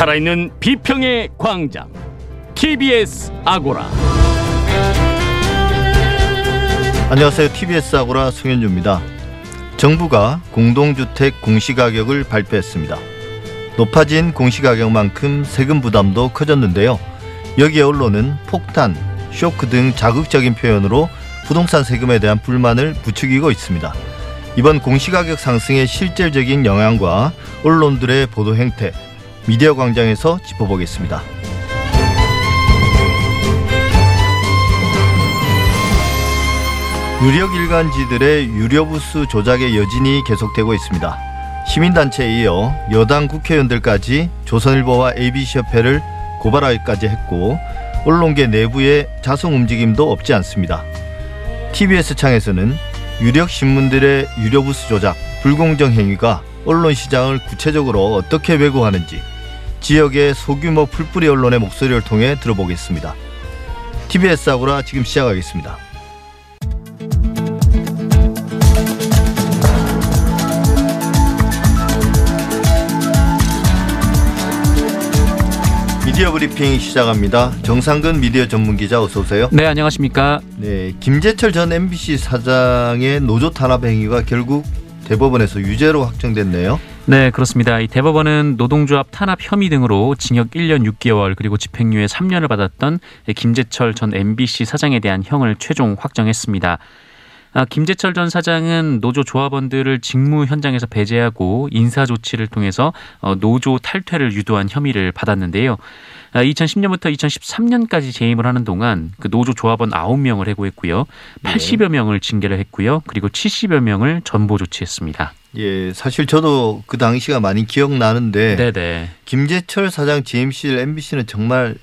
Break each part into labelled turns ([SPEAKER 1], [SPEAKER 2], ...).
[SPEAKER 1] 살아있는 비평의 광장 TBS 아고라
[SPEAKER 2] 안녕하세요. TBS 아고라 송현주입니다. 정부가 공동주택 공시가격을 발표했습니다. 높아진 공시가격만큼 세금 부담도 커졌는데요. 여기에 언론은 폭탄, 쇼크 등 자극적인 표현으로 부동산 세금에 대한 불만을 부추기고 있습니다. 이번 공시가격 상승의 실질적인 영향과 언론들의 보도 행태, 미디어 광장에서 짚어보겠습니다. 유력 일간지들의 유료부수 조작의 여진이 계속되고 있습니다. 시민단체에 이어 여당 국회의원들까지 조선일보와 ABC협회를 고발하기까지 했고 언론계 내부의 자성 움직임도 없지 않습니다. TBS 창에서는 유력 신문들의 유료부수 조작, 불공정 행위가 언론 시장을 구체적으로 어떻게 왜곡하는지 지역의 소규모 풀뿌리 언론의 목소리를 통해 들어보겠습니다. TBS 아고라 지금 시작하겠습니다. 미디어 브리핑 시작합니다. 정상근 미디어 전문 기자 어서 오세요.
[SPEAKER 3] 네, 안녕하십니까?
[SPEAKER 2] 네, 김재철 전 MBC 사장의 노조 탄압 행위가 결국 대법원에서 유죄로 확정됐네요.
[SPEAKER 3] 네, 그렇습니다. 이 대법원은 노동조합 탄압 혐의 등으로 징역 1년 6개월 그리고 집행유예 3년을 받았던 김재철 전 MBC 사장에 대한 형을 최종 확정했습니다. 아, 김재철 전 사장은 노조 조합원들을 직무 현장에서 배제하고 인사 조치를 통해서 어, 노조 탈퇴를 유도한 혐의를 받았는데요. 2010년부터 아, 2013년까지 재임을 하는 동안 그 노조 조합원 9명을 해고했고요. 80여 명을 징계를 했고요. 그리고 70여 명을 전보 조치했습니다.
[SPEAKER 2] 예, 사실 저도 그 당시가 많이 기억나는데
[SPEAKER 3] 네네.
[SPEAKER 2] 김재철 사장 GMC, MBC는 정말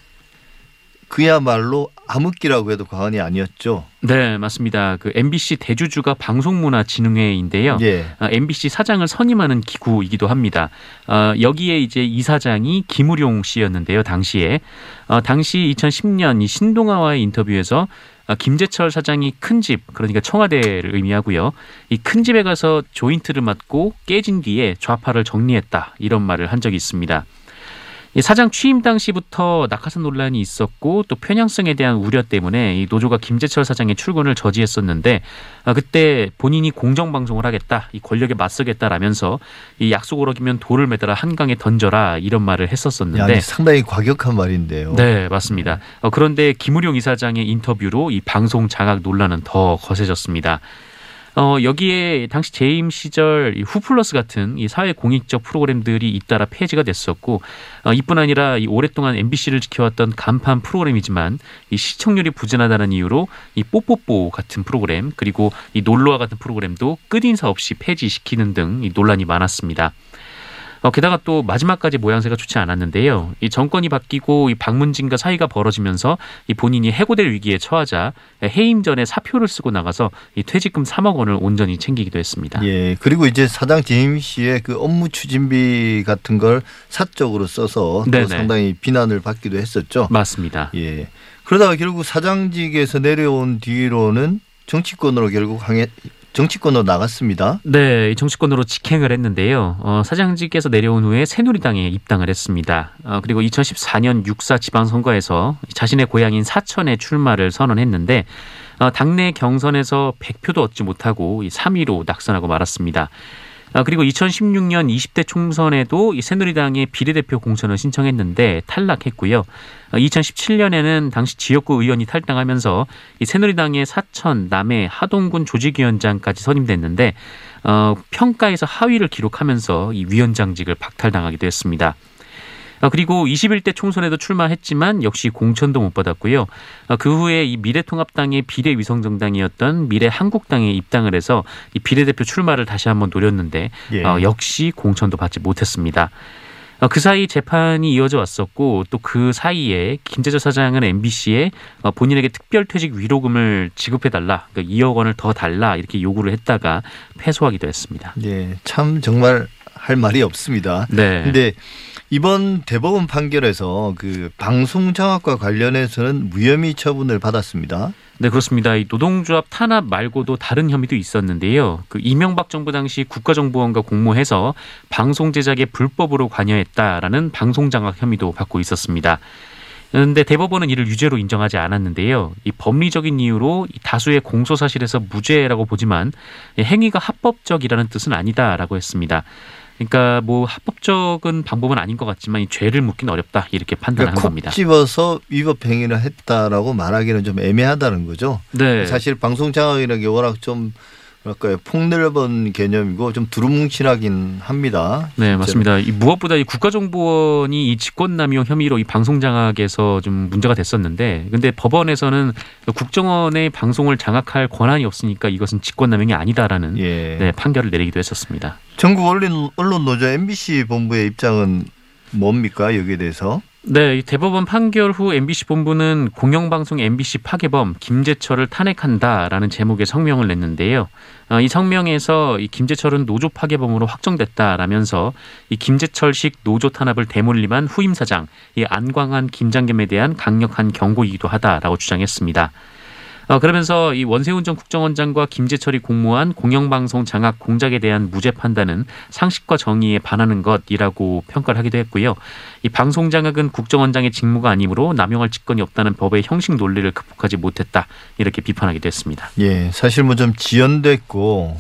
[SPEAKER 2] 그야말로 암흑기라고 해도 과언이 아니었죠.
[SPEAKER 3] 네, 맞습니다. 그 MBC 대주주가 방송문화진흥회인데요. 예. 아, MBC 사장을 선임하는 기구이기도 합니다. 어, 여기에 이제 이사장이 김우룡 씨였는데요. 당시에 어, 당시 2010년 이 신동아와의 인터뷰에서 아, 김재철 사장이 큰 집, 그러니까 청와대를 의미하고요. 이 큰 집에 가서 조인트를 맞고 깨진 뒤에 좌파를 정리했다 이런 말을 한 적이 있습니다. 사장 취임 당시부터 낙하산 논란이 있었고 또 편향성에 대한 우려 때문에 이 노조가 김재철 사장의 출근을 저지했었는데 아, 그때 본인이 공정 방송을 하겠다, 이 권력에 맞서겠다라면서 이 약속을 어기면 돌을 매달아 한강에 던져라 이런 말을 했었었는데
[SPEAKER 2] 야, 상당히 과격한 말인데요.
[SPEAKER 3] 네, 맞습니다. 어, 그런데 김우룡 이사장의 인터뷰로 이 방송 장악 논란은 더 거세졌습니다. 어, 여기에 당시 재임 시절 이 후플러스 같은 이 사회 공익적 프로그램들이 잇따라 폐지가 됐었고 어, 이뿐 아니라 이 오랫동안 MBC를 지켜왔던 간판 프로그램이지만 이 시청률이 부진하다는 이유로 이 뽀뽀뽀 같은 프로그램 그리고 이 놀러와 같은 프로그램도 끝인사 없이 폐지시키는 등 이 논란이 많았습니다. 어, 게다가 또 마지막까지 모양새가 좋지 않았는데요. 이 정권이 바뀌고 이 박문진과 사이가 벌어지면서 이 본인이 해고될 위기에 처하자 해임 전에 사표를 쓰고 나가서 이 퇴직금 3억 원을 온전히 챙기기도 했습니다.
[SPEAKER 2] 예. 그리고 이제 사장 재임 씨의 그 업무 추진비 같은 걸 사적으로 써서 또 상당히 비난을 받기도 했었죠.
[SPEAKER 3] 맞습니다.
[SPEAKER 2] 예. 그러다가 결국 사장직에서 내려온 뒤로는 정치권으로 결국 항해 정치권으로 나갔습니다.
[SPEAKER 3] 네, 정치권으로 직행을 했는데요. 어, 사장직에서 내려온 후에 새누리당에 입당을 했습니다. 어, 그리고 2014년 6사 지방선거에서 자신의 고향인 사천에 출마를 선언했는데 어, 당내 경선에서 100표도 얻지 못하고 3위로 낙선하고 말았습니다. 아, 그리고 2016년 20대 총선에도 이 새누리당의 비례대표 공천을 신청했는데 탈락했고요. 2017년에는 아, 당시 지역구 의원이 탈당하면서 이 새누리당의 사천, 남해, 하동군 조직위원장까지 선임됐는데 어, 평가에서 하위를 기록하면서 이 위원장직을 박탈당하기도 했습니다. 아, 그리고 21대 총선에도 출마했지만 역시 공천도 못 받았고요. 아, 그 후에 이 미래통합당의 비례위성 정당이었던 미래한국당에 입당을 해서 이 비례대표 출마를 다시 한번 노렸는데 예. 어, 역시 공천도 받지 못했습니다. 어, 그 사이 재판이 이어져 왔었고 또 그 사이에 김재철 사장은 MBC에 어, 본인에게 특별퇴직 위로금을 지급해달라, 그러니까 2억 원을 더 달라 이렇게 요구를 했다가 패소하기도 했습니다.
[SPEAKER 2] 네, 참 정말 할 말이 없습니다. 네. 근데 이번 대법원 판결에서 그 방송 장악과 관련해서는 무혐의 처분을 받았습니다.
[SPEAKER 3] 네, 그렇습니다. 이 노동조합 탄압 말고도 다른 혐의도 있었는데요. 그 이명박 정부 당시 국가정보원과 공모해서 방송 제작에 불법으로 관여했다라는 방송 장악 혐의도 받고 있었습니다. 그런데 대법원은 이를 유죄로 인정하지 않았는데요. 이 법리적인 이유로 이 다수의 공소 사실에서 무죄라고 보지만 행위가 합법적이라는 뜻은 아니다라고 했습니다. 그러니까 뭐 합법적인 방법은 아닌 것 같지만 이 죄를 묻기는 어렵다 이렇게 판단한
[SPEAKER 2] 그러니까
[SPEAKER 3] 겁니다.
[SPEAKER 2] 콕 집어서 위법 행위를 했다라고 말하기는 좀 애매하다는 거죠.
[SPEAKER 3] 네,
[SPEAKER 2] 사실 방송 장악이라는 게 워낙 좀 뭐랄까요 폭넓은 개념이고 좀 두루뭉실하긴 합니다.
[SPEAKER 3] 네,
[SPEAKER 2] 실제로.
[SPEAKER 3] 맞습니다. 이 무엇보다 이 국가정보원이 이 직권남용 혐의로 이 방송 장악에서 좀 문제가 됐었는데, 근데 법원에서는 국정원의 방송을 장악할 권한이 없으니까 이것은 직권남용이 아니다라는
[SPEAKER 2] 예.
[SPEAKER 3] 네, 판결을 내리기도 했었습니다.
[SPEAKER 2] 전국 언론 언론 노조 MBC 본부의 입장은 뭡니까 여기에 대해서?
[SPEAKER 3] 네, 이 대법원 판결 후 MBC 본부는 공영방송 MBC 파괴범 김재철을 탄핵한다라는 제목의 성명을 냈는데요. 어, 이 성명에서 이 김재철은 노조 파괴범으로 확정됐다라면서 이 김재철식 노조 탄압을 대물림한 후임 사장 이 안광한 김장겸에 대한 강력한 경고이기도 하다라고 주장했습니다. 어, 그러면서 이 원세훈 전 국정원장과 김재철이 공모한 공영방송 장악 공작에 대한 무죄 판단은 상식과 정의에 반하는 것이라고 평가를 하기도 했고요. 이 방송 장악은 국정원장의 직무가 아니므로 남용할 직권이 없다는 법의 형식 논리를 극복하지 못했다 이렇게 비판하기도 했습니다.
[SPEAKER 2] 예, 사실 뭐 좀 지연됐고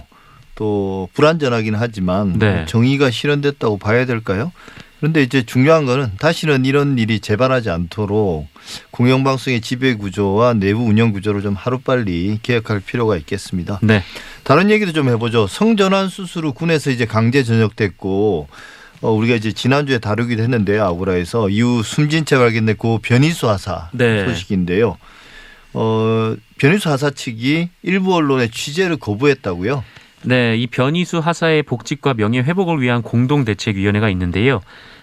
[SPEAKER 2] 또 불안전하긴 하지만
[SPEAKER 3] 네.
[SPEAKER 2] 정의가 실현됐다고 봐야 될까요? 그런데 이제 중요한 거는 다시는 이런 일이 재발하지 않도록 공영방송의 지배 구조와 내부 운영 구조를 좀 하루빨리 개혁할 필요가 있겠습니다.
[SPEAKER 3] 네,
[SPEAKER 2] 다른 얘기도 좀 해보죠. 성전환 수술 후 군에서 이제 강제 전역됐고 어, 우리가 이제 지난주에 다루기도 했는데요. 아구라에서 이후 숨진 채 발견됐고 변희수 하사
[SPEAKER 3] 네.
[SPEAKER 2] 소식인데요. 어, 변희수 하사 측이 일부 언론의 취재를 거부했다고요.
[SPEAKER 3] 네, 이 변희수 하사의 복직과 명예 회복을 위한 공동 대책위원회가 있는데요.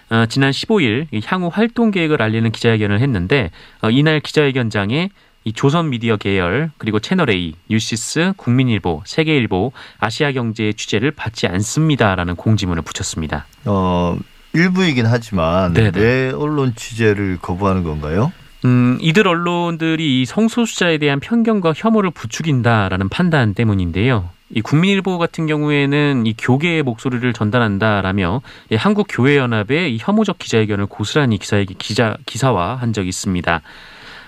[SPEAKER 3] 어, 지난 15일 이 향후 활동 계획을 알리는 기자회견을 했는데 어, 이날 기자회견장에 이 조선 미디어 계열 그리고 채널 A, 뉴시스, 국민일보, 세계일보, 아시아경제의 취재를 받지 않습니다라는 공지문을 붙였습니다.
[SPEAKER 2] 어, 일부이긴 하지만
[SPEAKER 3] 네네.
[SPEAKER 2] 왜 언론 취재를 거부하는 건가요?
[SPEAKER 3] 음, 이들 언론들이 이 성소수자에 대한 편견과 혐오를 부추긴다라는 판단 때문인데요. 이 국민일보 같은 경우에는 이 교계의 목소리를 전달한다라며 이 한국 교회 연합의 이 혐오적 기자회견을 고스란히 기사에 기자 기사화한 적이 있습니다.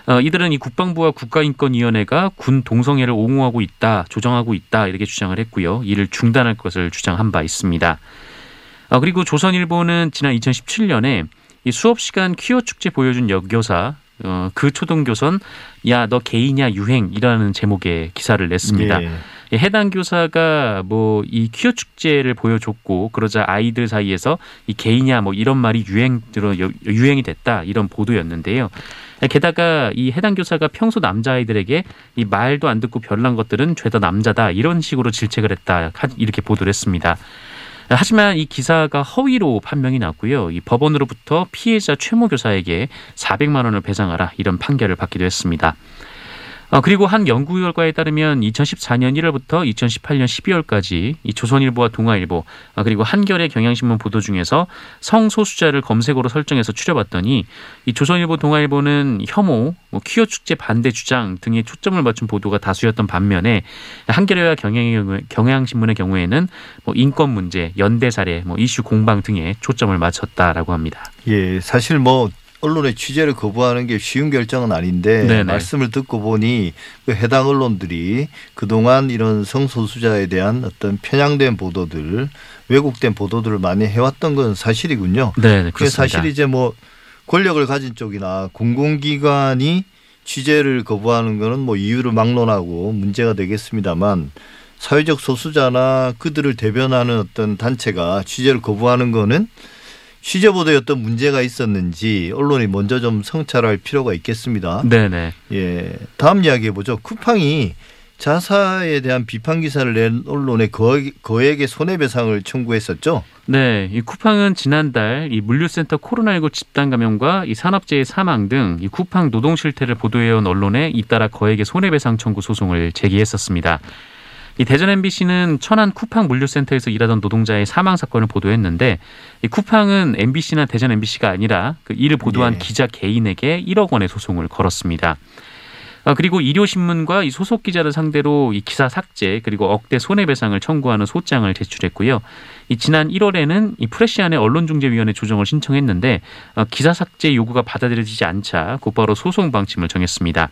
[SPEAKER 3] 어, 이들은 이 국방부와 국가인권위원회가 군 동성애를 옹호하고 있다, 조정하고 있다 이렇게 주장을 했고요. 이를 중단할 것을 주장한 바 있습니다. 어, 그리고 조선일보는 지난 2017년에 이 수업 시간 퀴어 축제 보여준 여교사 어, 그 초등교선 야너 게이냐 유행이라는 제목의 기사를 냈습니다.
[SPEAKER 2] 예.
[SPEAKER 3] 이 해당 교사가 뭐 이 퀴어 축제를 보여줬고 그러자 아이들 사이에서 이 게이냐 뭐 이런 말이 유행 들어 여- 유행이 됐다 이런 보도였는데요. 게다가 이 해당 교사가 평소 남자아이들에게 이 말도 안 듣고 별난 것들은 죄다 남자다 이런 식으로 질책을 했다 하- 이렇게 보도를 했습니다. 하지만 이 기사가 허위로 판명이 났고요. 이 법원으로부터 피해자 최모 교사에게 400만 원을 배상하라 이런 판결을 받기도 했습니다. 어, 그리고 한 연구 결과에 따르면 2014년 1월부터 2018년 12월까지 이 조선일보와 동아일보 아, 그리고 한겨레 경향신문 보도 중에서 성소수자를 검색어로 설정해서 추려봤더니 이 조선일보 동아일보는 혐오, 뭐 퀴어 축제 반대 주장 등에 초점을 맞춘 보도가 다수였던 반면에 한겨레와 경향, 경향신문의 경우에는 뭐 인권 문제, 연대 사례, 뭐 이슈 공방 등에 초점을 맞췄다라고 합니다.
[SPEAKER 2] 예, 사실 뭐 언론의 취재를 거부하는 게 쉬운 결정은 아닌데
[SPEAKER 3] 네네.
[SPEAKER 2] 말씀을 듣고 보니 그 해당 언론들이 그동안 이런 성소수자에 대한 어떤 편향된 보도들, 왜곡된 보도들을 많이 해왔던 건 사실이군요.
[SPEAKER 3] 네,
[SPEAKER 2] 그게
[SPEAKER 3] 그렇습니다.
[SPEAKER 2] 사실 이제 뭐 권력을 가진 쪽이나 공공기관이 취재를 거부하는 거는 뭐 이유를 막론하고 문제가 되겠습니다만 사회적 소수자나 그들을 대변하는 어떤 단체가 취재를 거부하는 거는 어떤 문제가 있었는지 언론이 먼저 좀 성찰할 필요가 있겠습니다.
[SPEAKER 3] 네네.
[SPEAKER 2] 예. 다음 이야기 해 보죠. 쿠팡이 자사에 대한 비판 기사를 낸 언론에 거액, 거액의 손해배상을 청구했었죠.
[SPEAKER 3] 네, 이 쿠팡은 지난달 이 물류센터 코로나19 집단 감염과 이 산업재해 사망 등 이 쿠팡 노동 실태를 보도해온 언론에 잇따라 거액의 손해배상 청구 소송을 제기했었습니다. 이 대전 MBC는 천안 쿠팡 물류센터에서 일하던 노동자의 사망 사건을 보도했는데 이 쿠팡은 MBC나 대전 MBC가 아니라 그 이를 보도한
[SPEAKER 2] 예.
[SPEAKER 3] 기자 개인에게 1억 원의 소송을 걸었습니다. 아, 그리고 일요신문과 이 소속 기자를 상대로 이 기사 삭제 그리고 억대 손해배상을 청구하는 소장을 제출했고요. 이 지난 1월에는 이 프레시안의 언론중재위원회 조정을 신청했는데 어, 기사 삭제 요구가 받아들여지지 않자 곧바로 소송 방침을 정했습니다.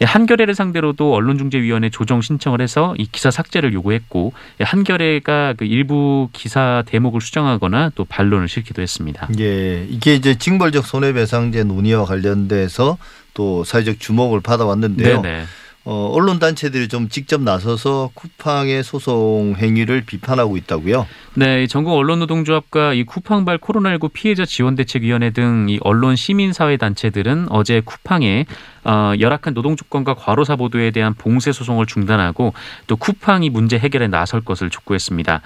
[SPEAKER 3] 예, 한겨레를 상대로도 언론중재위원회 조정 신청을 해서 이 기사 삭제를 요구했고 예, 한겨레가 그 일부 기사 대목을 수정하거나 또 반론을 싣기도 했습니다.
[SPEAKER 2] 예, 이게 이제 징벌적 손해배상제 논의와 관련돼서 또 사회적 주목을 받아왔는데요.
[SPEAKER 3] 네네.
[SPEAKER 2] 어, 언론 단체들이 좀 직접 나서서 쿠팡의 소송 행위를 비판하고 있다고요.
[SPEAKER 3] 네, 이 전국 언론노동조합과 이 쿠팡발 코로나19 피해자 지원 대책위원회 등 이 언론 시민사회 단체들은 어제 쿠팡에 어, 열악한 노동 조건과 과로사 보도에 대한 봉쇄 소송을 중단하고 또 쿠팡이 문제 해결에 나설 것을 촉구했습니다.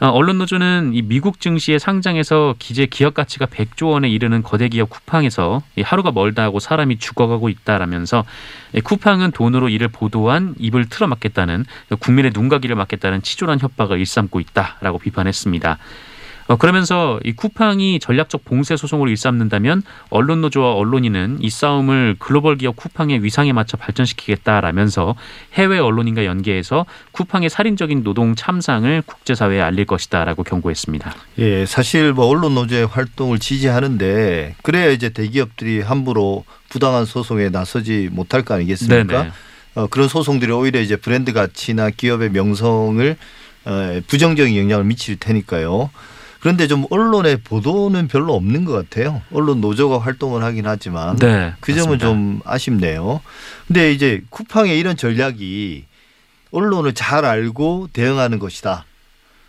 [SPEAKER 3] 어, 언론노조는 이 미국 증시에 상장해서 기재 기업 가치가 100조 원에 이르는 거대 기업 쿠팡에서 이 하루가 멀다 하고 사람이 죽어가고 있다라면서 이 쿠팡은 돈으로 이를 보도한 입을 틀어막겠다는 국민의 눈과 귀를 막겠다는 치졸한 협박을 일삼고 있다라고 비판했습니다. 어, 그러면서 이 쿠팡이 전략적 봉쇄 소송을 일삼는다면 언론 노조와 언론인은 이 싸움을 글로벌 기업 쿠팡의 위상에 맞춰 발전시키겠다라면서 해외 언론인과 연계해서 쿠팡의 살인적인 노동 참상을 국제사회에 알릴 것이다라고 경고했습니다.
[SPEAKER 2] 예, 사실 뭐 언론 노조의 활동을 지지하는데 그래야 이제 대기업들이 함부로 부당한 소송에 나서지 못할 거 아니겠습니까?
[SPEAKER 3] 네네.
[SPEAKER 2] 어, 그런 소송들이 오히려 이제 브랜드 가치나 기업의 명성을 어, 부정적인 영향을 미칠 테니까요. 그런데 좀 언론의 보도는 별로 없는 것 같아요. 언론 노조가 활동을 하긴 하지만
[SPEAKER 3] 네,
[SPEAKER 2] 그 점은
[SPEAKER 3] 맞습니다.
[SPEAKER 2] 좀 아쉽네요. 근데 이제 쿠팡의 이런 전략이 언론을 잘 알고 대응하는 것이다.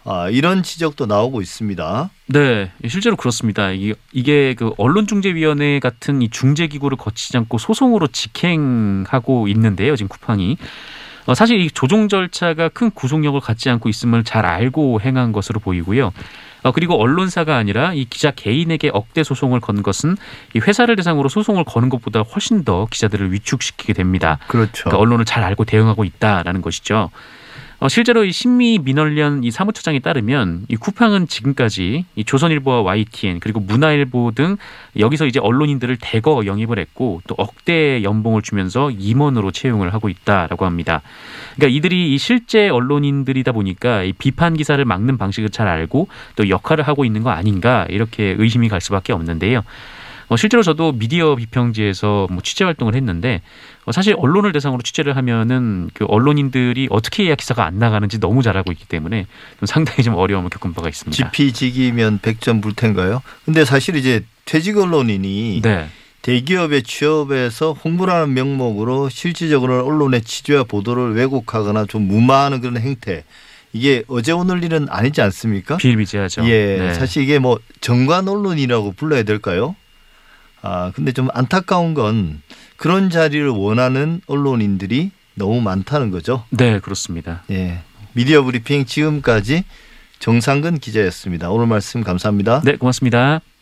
[SPEAKER 2] 아, 이런 지적도 나오고 있습니다.
[SPEAKER 3] 네, 실제로 그렇습니다. 이게, 그 언론중재위원회 같은 이 중재기구를 거치지 않고 소송으로 직행하고 있는데요. 지금 쿠팡이. 어, 사실 이 조정 절차가 큰 구속력을 갖지 않고 있음을 잘 알고 행한 것으로 보이고요. 어, 그리고 언론사가 아니라 이 기자 개인에게 억대 소송을 건 것은 이 회사를 대상으로 소송을 거는 것보다 훨씬 더 기자들을 위축시키게 됩니다.
[SPEAKER 2] 그렇죠.
[SPEAKER 3] 그러니까 언론을 잘 알고 대응하고 있다라는 것이죠. 어, 실제로 이 신미 민원련 이 사무처장에 따르면 이 쿠팡은 지금까지 이 조선일보와 YTN 그리고 문화일보 등 여기서 이제 언론인들을 대거 영입을 했고 또 억대 연봉을 주면서 임원으로 채용을 하고 있다라고 합니다. 그러니까 이들이 이 실제 언론인들이다 보니까 이 비판 기사를 막는 방식을 잘 알고 또 역할을 하고 있는 거 아닌가 이렇게 의심이 갈 수밖에 없는데요. 어, 실제로 저도 미디어 비평지에서 뭐 취재 활동을 했는데 어, 사실 언론을 대상으로 취재를 하면은 그 언론인들이 어떻게 해야 기사가 안 나가는지 너무 잘 알고 있기 때문에 좀 상당히 좀 어려움을 겪은 바가 있습니다.
[SPEAKER 2] 지피지기면 백전 불텐가요? 근데 사실 이제 퇴직 언론인이
[SPEAKER 3] 네,
[SPEAKER 2] 대기업의 취업에서 홍보라는 명목으로 실질적으로 언론의 취재와 보도를 왜곡하거나 좀 무마하는 그런 행태. 이게 어제 오늘 일은 아니지 않습니까?
[SPEAKER 3] 비일비재하죠.
[SPEAKER 2] 예,
[SPEAKER 3] 네.
[SPEAKER 2] 사실 이게 뭐 정관 언론이라고 불러야 될까요? 아, 근데 좀 안타까운 건 그런 자리를 원하는 언론인들이 너무 많다는 거죠.
[SPEAKER 3] 네, 그렇습니다.
[SPEAKER 2] 예. 미디어 브리핑 지금까지 정상근 기자였습니다. 오늘 말씀 감사합니다.
[SPEAKER 3] 네, 고맙습니다.